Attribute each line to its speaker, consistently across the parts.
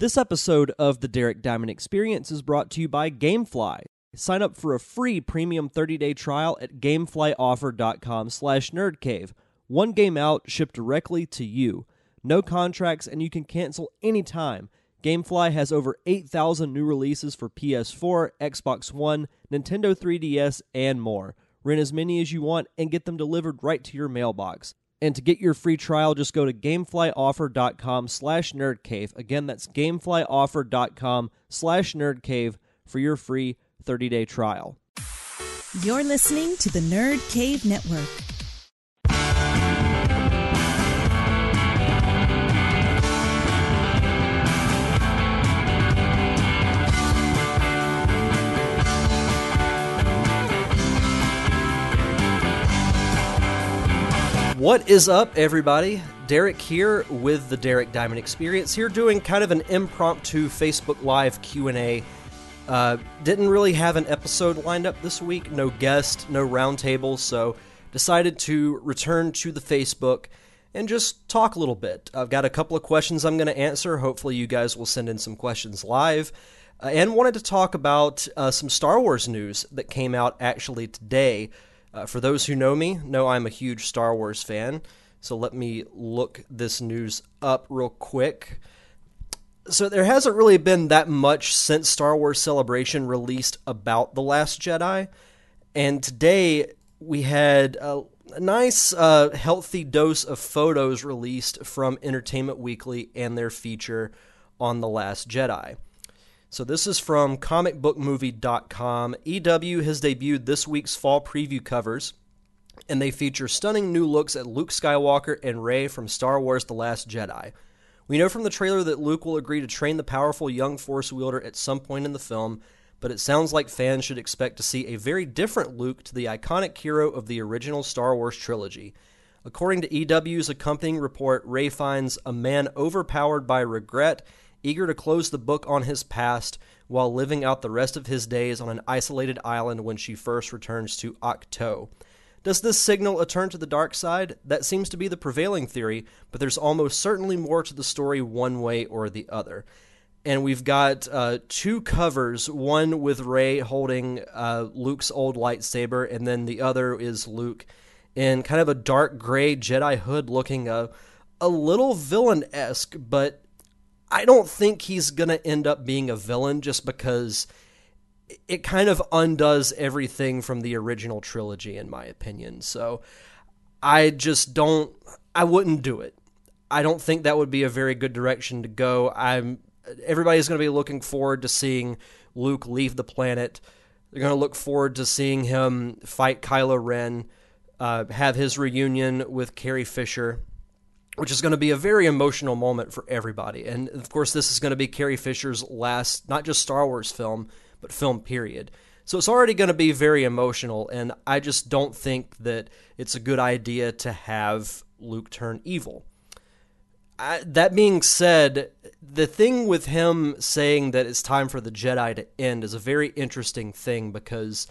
Speaker 1: This episode of the Derek Diamond Experience is brought to you by Gamefly. Sign up for a free premium 30-day trial at gameflyoffer.com slash nerdcave. One game out, shipped directly to you. No contracts, and you can cancel anytime. Gamefly has over 8,000 new releases for PS4, Xbox One, Nintendo 3DS, and more. Rent as many as you want and get them delivered right to your mailbox. And to get your free trial, just go to gameflyoffer.com slash nerdcave. Again, that's gameflyoffer.com slash nerdcave for your free 30-day trial.
Speaker 2: You're listening to the Nerd Cave Network.
Speaker 1: What is up, everybody? Derek here with the Derek Diamond Experience. Here, doing kind of an impromptu Facebook Live Q and A. Uh, didn't really have an episode lined up this week. No guest, no roundtable. So decided to return to the Facebook and just talk a little bit. I've got a couple of questions I'm going to answer. Hopefully, you guys will send in some questions live. Uh, and wanted to talk about uh, some Star Wars news that came out actually today. Uh, for those who know me, know I'm a huge Star Wars fan. So let me look this news up real quick. So there hasn't really been that much since Star Wars Celebration released about The Last Jedi. And today we had a, nice, uh, healthy dose of photos released from Entertainment Weekly and their feature on The Last Jedi. So this is from comicbookmovie.com. EW has debuted this week's fall preview covers, and they feature stunning new looks at Luke Skywalker and Rey from Star Wars The Last Jedi. We know from the trailer that Luke will agree to train the powerful young Force wielder at some point in the film, but it sounds like fans should expect to see a very different Luke to the iconic hero of the original Star Wars trilogy. According to EW's accompanying report, Rey finds a man overpowered by regret eager to close the book on his past while living out the rest of his days on an isolated island when she first returns to Ahch-To. Does this signal a turn to the dark side? That seems to be the prevailing theory, but there's almost certainly more to the story one way or the other. And we've got uh, two covers one with Rey holding uh, Luke's old lightsaber, and then the other is Luke in kind of a dark gray Jedi hood looking a, a little villain esque, but I don't think he's going to end up being a villain just because it kind of undoes everything from the original trilogy, in my opinion. So I just don't, I wouldn't do it. I don't think that would be a very good direction to go. I'm, everybody's going to be looking forward to seeing Luke leave the planet. They're going to look forward to seeing him fight Kylo Ren, uh, have his reunion with Carrie Fisher which is going to be a very emotional moment for everybody. And of course, this is going to be Carrie Fisher's last, not just Star Wars film, but film period. So it's already going to be very emotional, and I just don't think that it's a good idea to have Luke turn evil. I, that being said, the thing with him saying that it's time for the Jedi to end is a very interesting thing because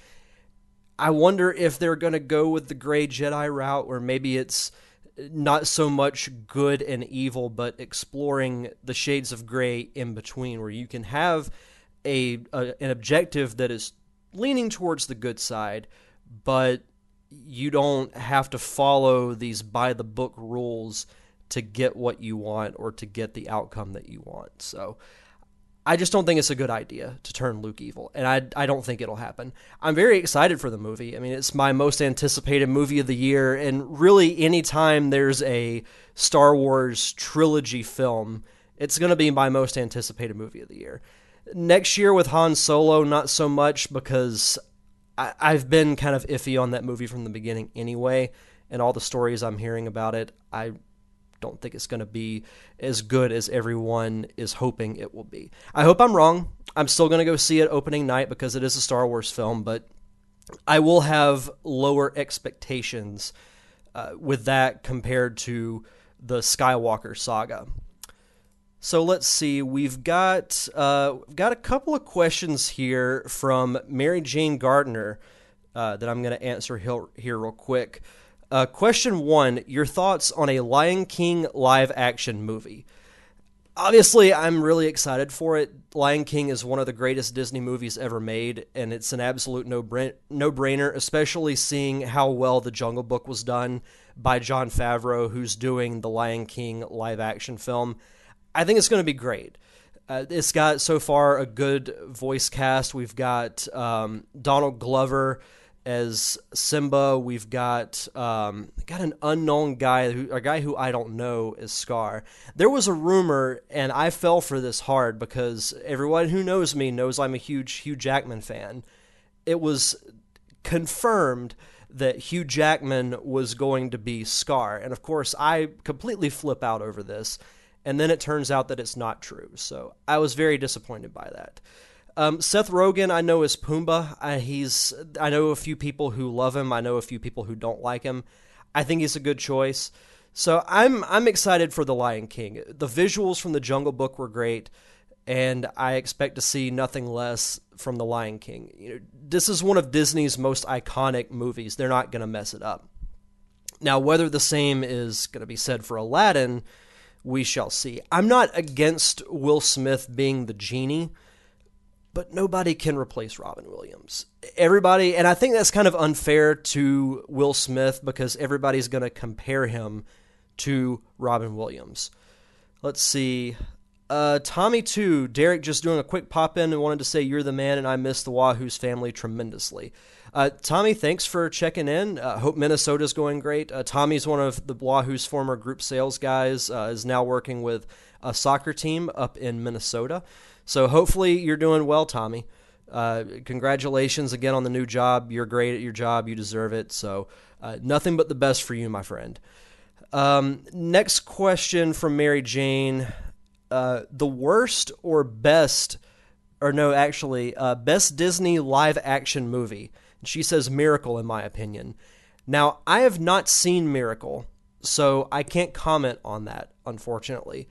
Speaker 1: I wonder if they're going to go with the gray Jedi route, or maybe it's not so much good and evil, but exploring the shades of gray in between, where you can have a, a, an objective that is leaning towards the good side, but you don't have to follow these by the book rules to get what you want or to get the outcome that you want. So I just don't think it's a good idea to turn Luke evil, and I I don't think it'll happen. I'm very excited for the movie. I mean, it's my most anticipated movie of the year, and really, anytime there's a Star Wars trilogy film, it's going to be my most anticipated movie of the year. Next year with Han Solo, not so much because I, I've been kind of iffy on that movie from the beginning anyway, and all the stories I'm hearing about it, I don't think it's going to be as good as everyone is hoping it will be. I hope I'm wrong. I'm still going to go see it opening night because it is a Star Wars film, but I will have lower expectations uh, with that compared to the Skywalker saga. So let's see. We've got uh, we've got a couple of questions here from Mary Jane Gardner uh, that I'm going to answer here, here real quick. Uh, question one Your thoughts on a Lion King live action movie? obviously, I'm really excited for it. Lion King is one of the greatest Disney movies ever made, and it's an absolute no brainer, especially seeing how well The Jungle Book was done by Jon Favreau, who's doing the Lion King live action film. I think it's going to be great. Uh, it's got so far a good voice cast. We've got um, Donald Glover as Simba. We've got um, got an unknown guy, who, a guy who I don't know is Scar. There was a rumor, and I fell for this hard because everyone who knows me knows I'm a huge Hugh Jackman fan. It was confirmed that Hugh Jackman was going to be Scar, and of course I completely flip out over this. And then it turns out that it's not true. So I was very disappointed by that. Um, Seth Rogen, I know is Pumbaa. I, he's I know a few people who love him. I know a few people who don't like him. I think he's a good choice. So I'm I'm excited for the Lion King. The visuals from the Jungle Book were great, and I expect to see nothing less from the Lion King. You know, this is one of Disney's most iconic movies. They're not going to mess it up. Now, whether the same is going to be said for Aladdin, we shall see. I'm not against Will Smith being the genie but nobody can replace Robin Williams. Everybody, and I think that's kind of unfair to Will Smith because everybody's going to compare him to Robin Williams. Let's see. Uh, Tommy too. Derek just doing a quick pop in and wanted to say you're the man, and I miss the Wahoo's family tremendously. Uh, Tommy, thanks for checking in. Uh, hope Minnesota's going great. Uh, Tommy's one of the Wahoo's former group sales guys. Uh, is now working with a soccer team up in Minnesota. So hopefully you're doing well, Tommy. Uh, congratulations again on the new job. You're great at your job. You deserve it. So uh, nothing but the best for you, my friend. Um, next question from Mary Jane: uh, the worst or best, or no, actually, uh, best Disney live action movie. She says Miracle, in my opinion. Now I have not seen Miracle, so I can't comment on that, unfortunately.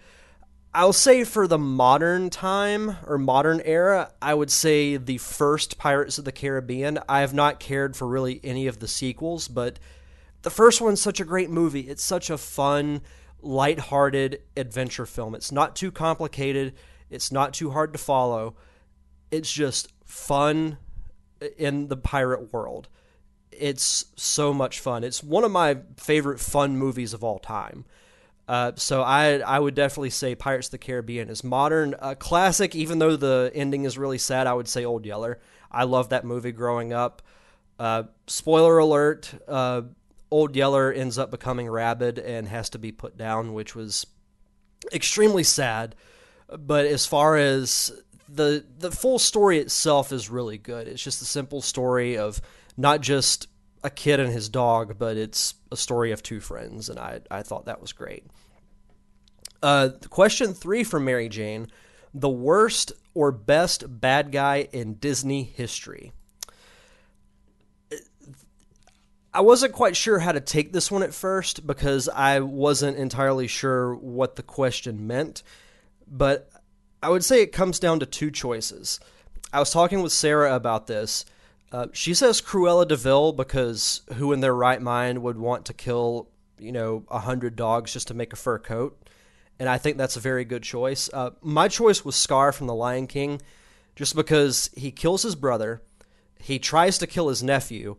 Speaker 1: I'll say for the modern time or modern era, I would say the first Pirates of the Caribbean. I have not cared for really any of the sequels, but the first one's such a great movie. It's such a fun, light-hearted adventure film. It's not too complicated, it's not too hard to follow. It's just fun in the pirate world. It's so much fun. It's one of my favorite fun movies of all time. Uh, so I I would definitely say Pirates of the Caribbean is modern, uh, classic. Even though the ending is really sad, I would say Old Yeller. I love that movie growing up. Uh, spoiler alert: uh, Old Yeller ends up becoming rabid and has to be put down, which was extremely sad. But as far as the the full story itself is really good. It's just a simple story of not just a kid and his dog, but it's a story of two friends, and I I thought that was great. Uh, question three from Mary Jane: the worst or best bad guy in Disney history. I wasn't quite sure how to take this one at first because I wasn't entirely sure what the question meant, but I would say it comes down to two choices. I was talking with Sarah about this uh, she says Cruella de Vil because who in their right mind would want to kill, you know, a hundred dogs just to make a fur coat? And I think that's a very good choice. Uh, my choice was Scar from The Lion King, just because he kills his brother, he tries to kill his nephew,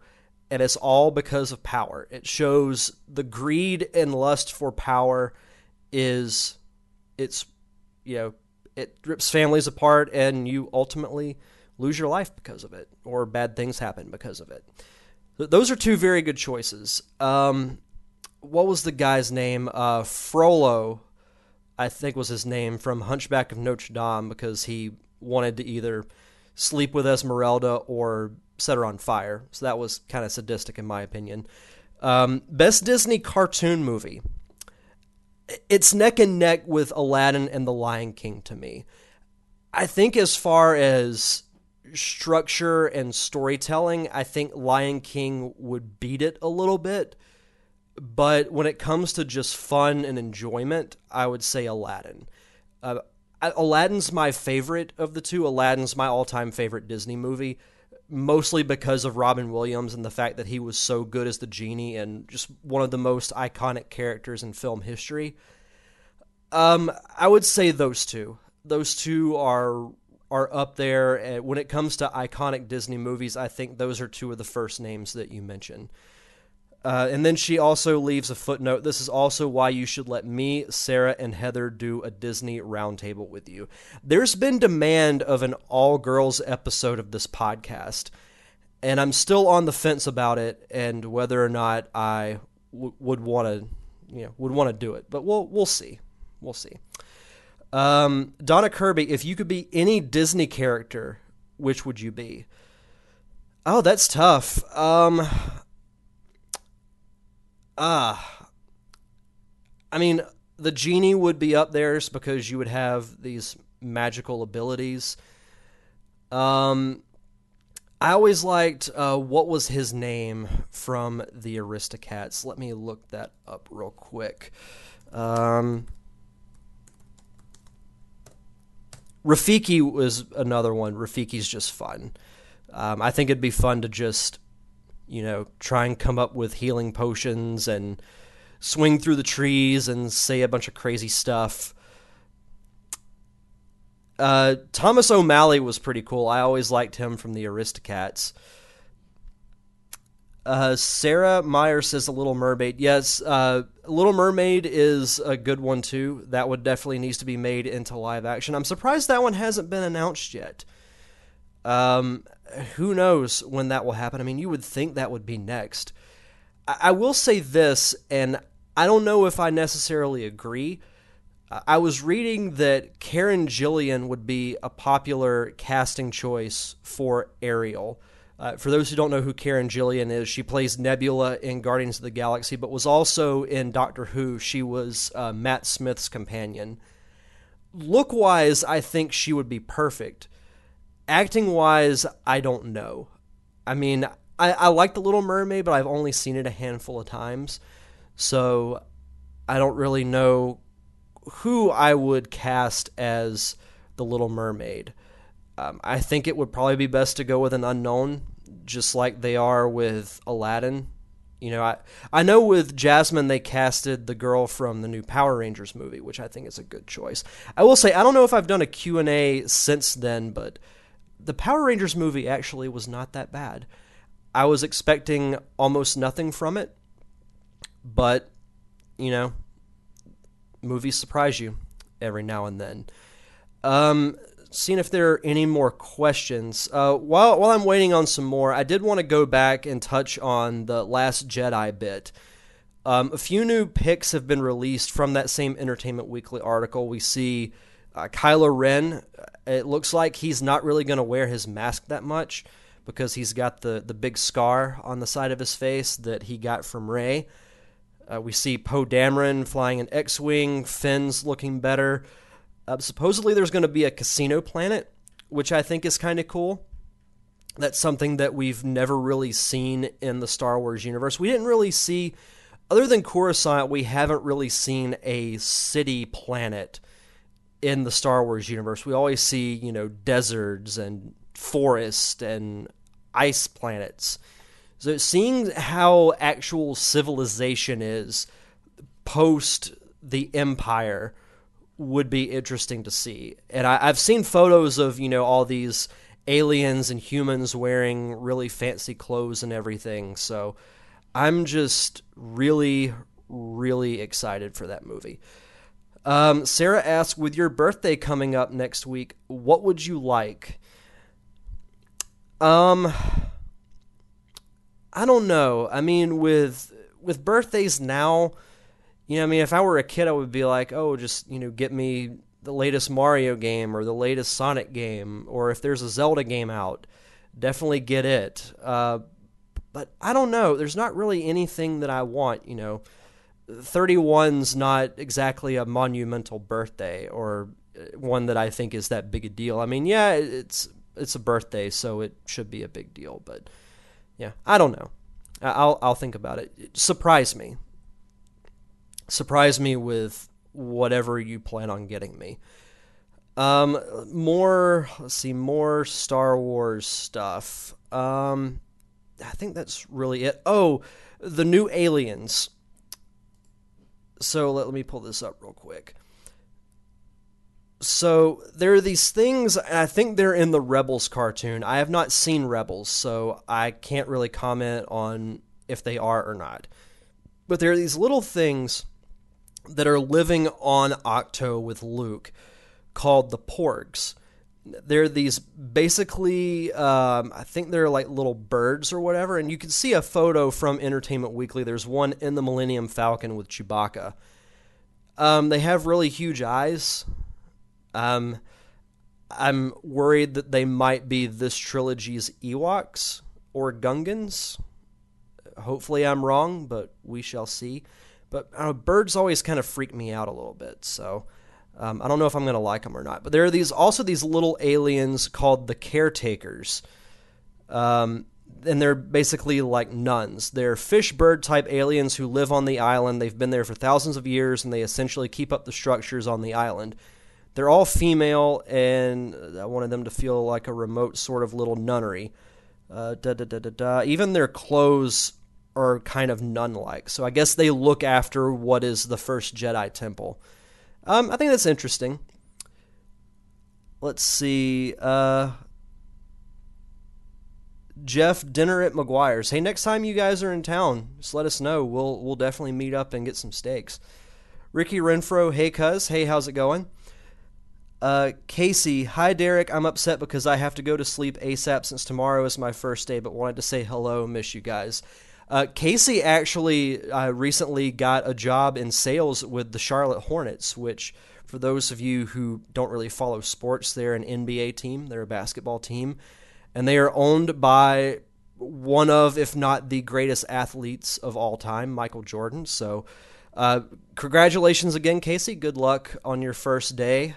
Speaker 1: and it's all because of power. It shows the greed and lust for power is, it's, you know, it rips families apart, and you ultimately lose your life because of it, or bad things happen because of it. Those are two very good choices. Um, what was the guy's name? Uh, Frollo, I think was his name from Hunchback of Notre Dame because he wanted to either sleep with Esmeralda or set her on fire. So that was kind of sadistic in my opinion. Um, best Disney cartoon movie. It's neck and neck with Aladdin and The Lion King to me. I think as far as structure and storytelling, I think Lion King would beat it a little bit. But when it comes to just fun and enjoyment, I would say Aladdin. Uh, Aladdin's my favorite of the two. Aladdin's my all time favorite Disney movie, mostly because of Robin Williams and the fact that he was so good as the genie and just one of the most iconic characters in film history. Um, I would say those two. Those two are are up there. When it comes to iconic Disney movies, I think those are two of the first names that you mentioned. Uh, and then she also leaves a footnote. This is also why you should let me, Sarah, and Heather do a Disney roundtable with you. There's been demand of an all girls episode of this podcast, and I'm still on the fence about it and whether or not I w- would want to, you know, would want to do it. But we'll we'll see, we'll see. Um, Donna Kirby, if you could be any Disney character, which would you be? Oh, that's tough. Um, ah, I mean, the genie would be up there because you would have these magical abilities. Um, I always liked uh, what was his name from the Aristocats. Let me look that up real quick. Um, Rafiki was another one. Rafiki's just fun. Um, I think it'd be fun to just, you know, try and come up with healing potions and swing through the trees and say a bunch of crazy stuff. Uh, Thomas O'Malley was pretty cool. I always liked him from the Aristocats. Uh, Sarah Meyer says a Little Mermaid. Yes, uh, Little Mermaid is a good one too. That would definitely needs to be made into live action. I'm surprised that one hasn't been announced yet. Um, who knows when that will happen? I mean, you would think that would be next. I, I will say this, and I don't know if I necessarily agree. I was reading that Karen Gillan would be a popular casting choice for Ariel. Uh, for those who don't know who Karen Gillan is, she plays Nebula in Guardians of the Galaxy, but was also in Doctor Who. She was uh, Matt Smith's companion. Look wise, I think she would be perfect. Acting wise, I don't know. I mean, I, I like The Little Mermaid, but I've only seen it a handful of times. So I don't really know who I would cast as The Little Mermaid. Um, I think it would probably be best to go with an unknown, just like they are with Aladdin. You know, I I know with Jasmine they casted the girl from the new Power Rangers movie, which I think is a good choice. I will say I don't know if I've done a Q&A since then, but the Power Rangers movie actually was not that bad. I was expecting almost nothing from it, but you know, movies surprise you every now and then. Um, seeing if there are any more questions. Uh, while while I'm waiting on some more, I did want to go back and touch on the Last Jedi bit. Um, a few new pics have been released from that same Entertainment Weekly article. We see uh, Kylo Ren. It looks like he's not really going to wear his mask that much because he's got the the big scar on the side of his face that he got from Rey. Uh, we see Poe Dameron flying an X-wing, Finn's looking better. Uh, supposedly, there's going to be a casino planet, which I think is kind of cool. That's something that we've never really seen in the Star Wars universe. We didn't really see, other than Coruscant, we haven't really seen a city planet in the Star Wars universe. We always see, you know, deserts and forests and ice planets. So seeing how actual civilization is post the Empire would be interesting to see. And I, have seen photos of you know all these aliens and humans wearing really fancy clothes and everything. So I'm just really, really excited for that movie. Um, Sarah asks, with your birthday coming up next week, what would you like? Um, I don't know. I mean, with with birthdays now you know, I mean, if I were a kid, I would be like, oh, just, you know, get me the latest Mario game or the latest Sonic game, or if there's a Zelda game out, definitely get it. Uh, but I don't know. There's not really anything that I want, you know. 31's not exactly a monumental birthday or uh, one that I think is that big a deal. I mean, yeah, it's it's a birthday, so it should be a big deal, but yeah, I don't know. I'll I'll think about it. Surprise me surprise me with whatever you plan on getting me. Um, more, let's see, more Star Wars stuff. Um, I think that's really it. Oh, the new aliens. So let, let me pull this up real quick. so there are these things, I think they're in the Rebels cartoon. I have not seen Rebels, so I can't really comment on if they are or not. But there are these little things that are living on Ahch-To with Luke called the Porgs. They're these basically, um, I think they're like little birds or whatever, and you can see a photo from Entertainment Weekly. There's one in the Millennium Falcon with Chewbacca. Um, they have really huge eyes. Um, I'm worried that they might be this trilogy's Ewoks or Gungans. Hopefully, I'm wrong, but we shall see. But know, birds always kind of freak me out a little bit, so um, I don't know if I'm going to like them or not. But there are these also these little aliens called the caretakers, um, and they're basically like nuns. They're fish bird type aliens who live on the island. They've been there for thousands of years, and they essentially keep up the structures on the island they're all female, and I wanted them to feel like a remote sort of little nunnery. Uh, da, da, da, da, da. Even their clothes are kind of nun like. So I guess they look after what is the first Jedi temple. Um, I think that's interesting. Let's see. Uh, Jeff, dinner at McGuire's. Hey, next time you guys are in town, just let us know. We'll we'll definitely meet up and get some steaks. Ricky Renfro, hey cuz, hey, how's it going? Uh, Casey, hi Derek. I'm upset because I have to go to sleep ASAP since tomorrow is my first day, but wanted to say hello, miss you guys. Uh, Casey actually uh, recently got a job in sales with the Charlotte Hornets, which, for those of you who don't really follow sports, they're an NBA team, they're a basketball team, and they are owned by one of, if not the greatest athletes of all time, Michael Jordan. So, uh, congratulations again, Casey. Good luck on your first day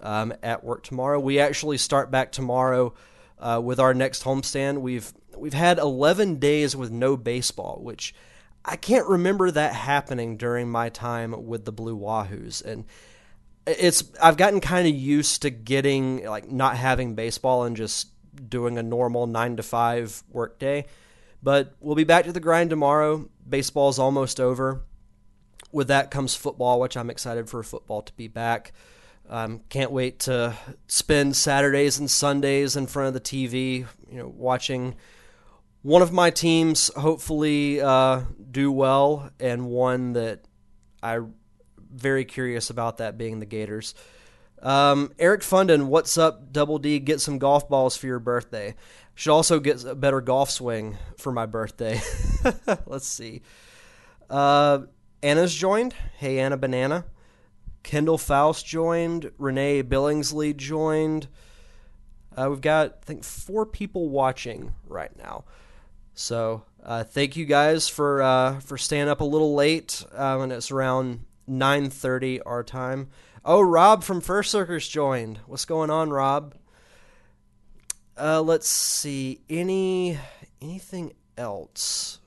Speaker 1: um, at work tomorrow. We actually start back tomorrow uh, with our next homestand. We've we've had 11 days with no baseball, which I can't remember that happening during my time with the Blue Wahoos, and it's I've gotten kind of used to getting like not having baseball and just doing a normal nine to five work day. But we'll be back to the grind tomorrow. Baseball's almost over. With that comes football, which I'm excited for football to be back. Um, can't wait to spend Saturdays and Sundays in front of the TV, you know, watching one of my teams hopefully uh, do well, and one that I'm very curious about that being the Gators. Um, Eric Funden, what's up, Double D? Get some golf balls for your birthday. Should also get a better golf swing for my birthday. Let's see. Uh, Anna's joined. Hey, Anna Banana. Kendall Faust joined. Renee Billingsley joined. Uh, we've got, I think, four people watching right now. So uh, thank you guys for uh, for staying up a little late. Uh, and it's around 9:30 our time. Oh, Rob from First Circus joined. What's going on, Rob? Uh, let's see. Any anything else?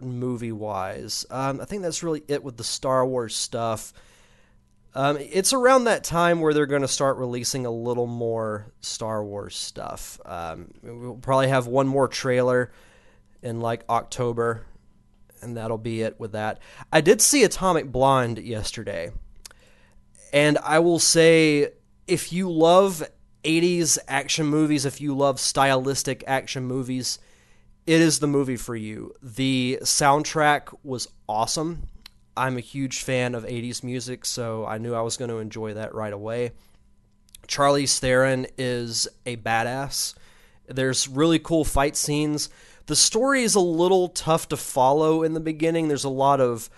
Speaker 1: Movie wise. Um, I think that's really it with the Star Wars stuff. Um, it's around that time where they're going to start releasing a little more Star Wars stuff. Um, we'll probably have one more trailer in like October, and that'll be it with that. I did see Atomic Blonde yesterday, and I will say if you love 80s action movies, if you love stylistic action movies, it is the movie for you. The soundtrack was awesome. I'm a huge fan of 80s music, so I knew I was going to enjoy that right away. Charlize Theron is a badass. There's really cool fight scenes. The story is a little tough to follow in the beginning. There's a lot of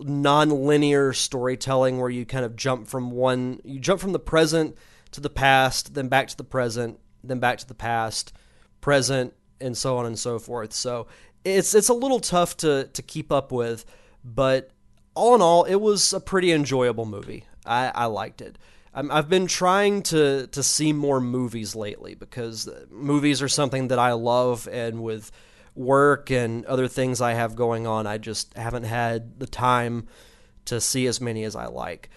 Speaker 1: non-linear storytelling where you kind of jump from one you jump from the present to the past, then back to the present, then back to the past, present, and so on and so forth. So it's it's a little tough to to keep up with, but all in all, it was a pretty enjoyable movie. I, I liked it. i have been trying to to see more movies lately because movies are something that I love, and with work and other things I have going on, I just haven't had the time to see as many as I like.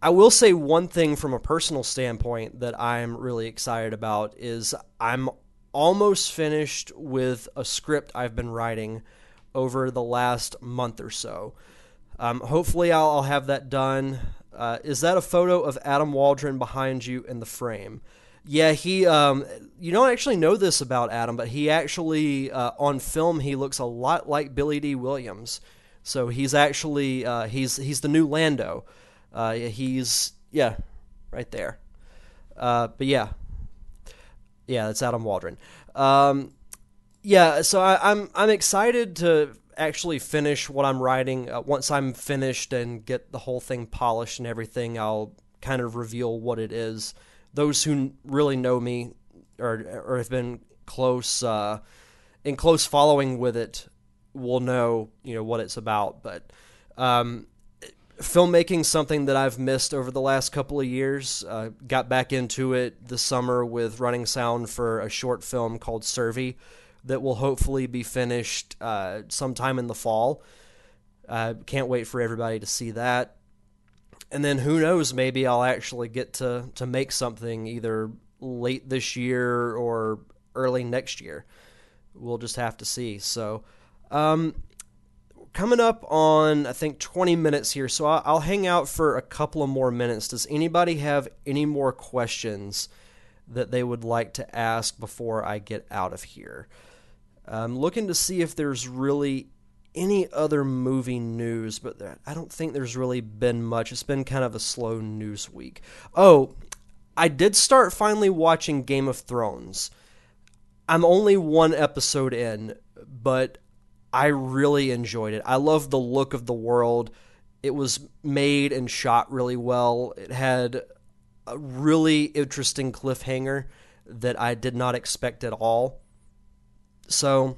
Speaker 1: I will say one thing from a personal standpoint that I'm really excited about is I'm almost finished with a script I've been writing over the last month or so. Um, hopefully, I'll, I'll, have that done Uh, is that a photo of Adam Waldron behind you in the frame? Yeah, he. Um, you don't actually know this about Adam, but he actually uh, on film he looks a lot like Billy Dee Williams. So he's actually uh, he's he's the new Lando. Uh, he's yeah, right there. Uh, but yeah, yeah, that's Adam Waldron. Um, yeah, so I, am I'm, I'm excited to actually finish what I'm writing. Uh, once I'm finished and get the whole thing polished and everything, I'll kind of reveal what it is. Those who really know me or or have been close uh, in close following with it will know you know what it's about. But um, filmmaking something that I've missed over the last couple of years. Uh, got back into it this summer with running sound for a short film called Survey that will hopefully be finished uh, sometime in the fall. Uh, can't wait for everybody to see that. And then who knows, maybe I'll actually get to, to make something either late this year or early next year. We'll just have to see. So, um, coming up on I think 20 minutes here, so I'll, hang out for a couple of more minutes. Does anybody have any more questions that they would like to ask before I get out of here? I'm looking to see if there's really any other movie news, but I don't think there's really been much. It's been kind of a slow news week. Oh, I did start finally watching Game of Thrones. I'm only one episode in, but I really enjoyed it. I love the look of the world. It was made and shot really well. It had a really interesting cliffhanger that I did not expect at all. So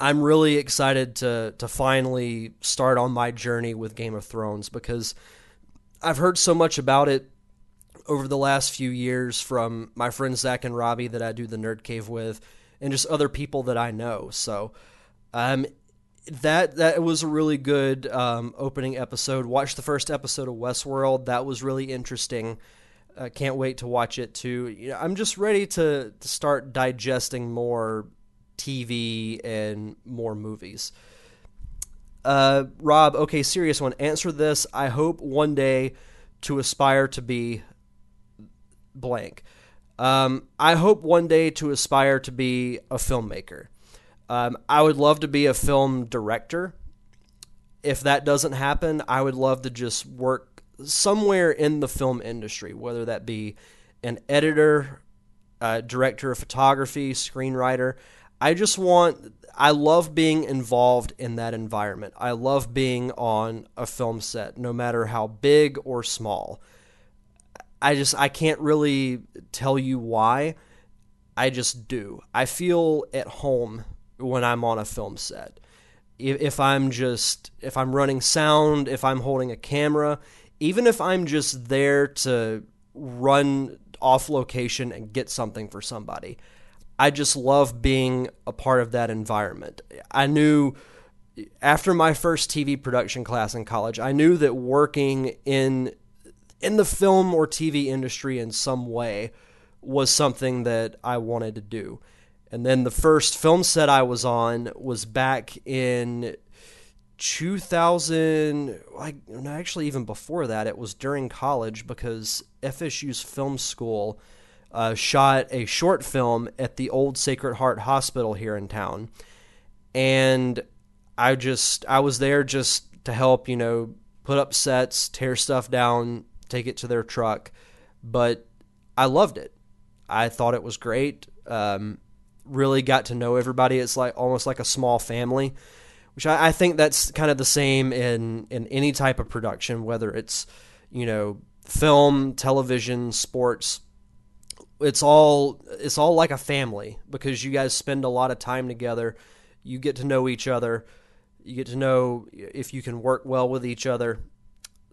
Speaker 1: I'm really excited to to finally start on my journey with Game of Thrones because I've heard so much about it over the last few years from my friends Zach and Robbie that I do the Nerd Cave with, and just other people that I know. So, um, that that was a really good um, opening episode. Watch the first episode of Westworld. That was really interesting. Uh, can't wait to watch it too. You know, I'm just ready to to start digesting more TV and more movies. Uh, Rob, okay, serious one. Answer this. I hope one day to aspire to be blank. Um, I hope one day to aspire to be a filmmaker. Um, I would love to be a film director. If that doesn't happen, I would love to just work somewhere in the film industry, whether that be an editor, director of photography, screenwriter. I just want I love being involved in that environment. I love being on a film set, no matter how big or small. I just I can't really tell you why. I just do. I feel at home when I'm on a film set. If I'm just if I'm running sound, if I'm holding a camera, even if I'm just there to run off location and get something for somebody. I just love being a part of that environment. I knew after my first TV production class in college, I knew that working in in the film or TV industry in some way was something that I wanted to do. And then the first film set I was on was back in 2000 like actually even before that it was during college because FSU's film school uh, shot a short film at the old Sacred Heart Hospital here in town, and I just I was there just to help, you know, put up sets, tear stuff down, take it to their truck, but I loved it. I thought it was great. Um, really got to know everybody. It's like almost like a small family, which I, I think that's kind of the same in in any type of production, whether it's you know film, television, sports it's all it's all like a family because you guys spend a lot of time together. You get to know each other. You get to know if you can work well with each other.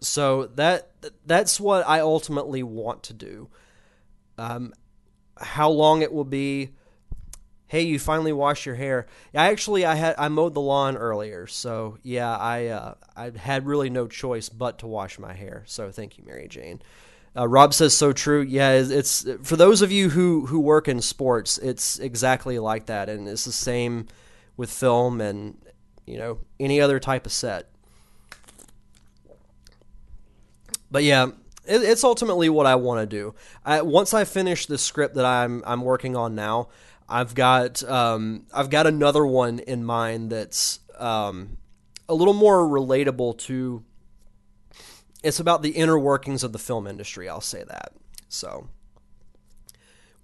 Speaker 1: So that that's what I ultimately want to do. Um, how long it will be? Hey, you finally washed your hair. I actually I had I mowed the lawn earlier, so yeah, I uh, I had really no choice but to wash my hair. So thank you, Mary Jane. Uh, Rob says so true. Yeah, it's, for those of you who who work in sports, it's exactly like that, and it's the same with film and you know any other type of set. but yeah, it, it's ultimately what I want to do. I, once I finish the script that I'm I'm working on now, I've got um, I've got another one in mind that's um, a little more relatable to. It's about the inner workings of the film industry. I'll say that. So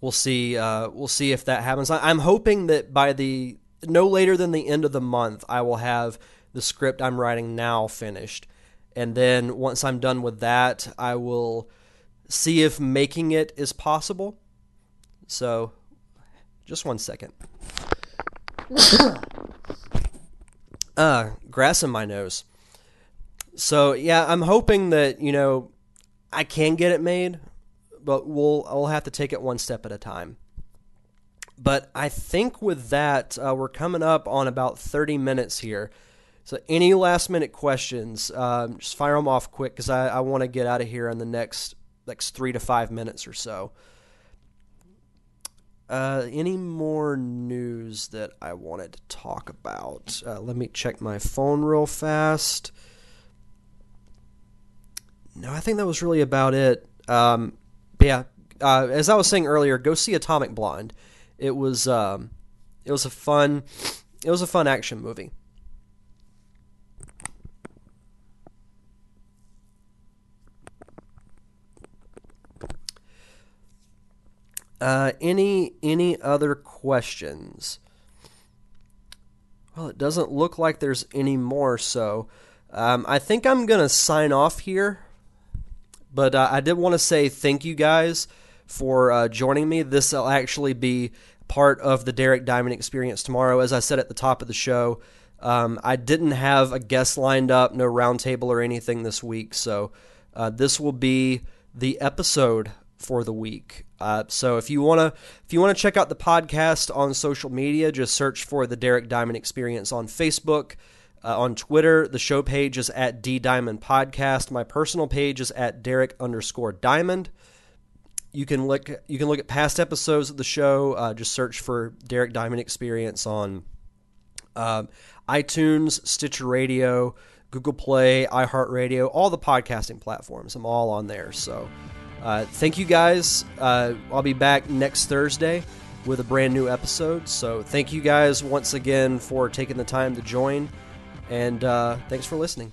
Speaker 1: we'll see. Uh, we'll see if that happens. I'm hoping that by the no later than the end of the month, I will have the script I'm writing now finished, and then once I'm done with that, I will see if making it is possible. So, just one second. uh, grass in my nose. So yeah, I'm hoping that you know I can get it made, but we'll I'll have to take it one step at a time. But I think with that, uh, we're coming up on about 30 minutes here. So any last minute questions, um, just fire them off quick because I, I want to get out of here in the next next three to five minutes or so. Uh, any more news that I wanted to talk about? Uh, let me check my phone real fast. No, I think that was really about it. Um, yeah, uh, as I was saying earlier, go see Atomic Blonde. It was um, it was a fun it was a fun action movie. Uh, any any other questions? Well, it doesn't look like there's any more, so um, I think I'm gonna sign off here. But uh, I did want to say thank you guys for uh, joining me. This will actually be part of the Derek Diamond experience tomorrow. As I said at the top of the show, um, I didn't have a guest lined up, no roundtable or anything this week, so uh, this will be the episode for the week. Uh, so if you wanna if you wanna check out the podcast on social media, just search for the Derek Diamond Experience on Facebook. Uh, on Twitter, the show page is at D Diamond Podcast. My personal page is at Derek underscore Diamond. You can look you can look at past episodes of the show. Uh, just search for Derek Diamond Experience on uh, iTunes, Stitcher Radio, Google Play, iHeartRadio, all the podcasting platforms. I'm all on there. So. Uh, thank you guys. Uh, I'll be back next Thursday with a brand new episode. So thank you guys once again for taking the time to join, and uh, thanks for listening.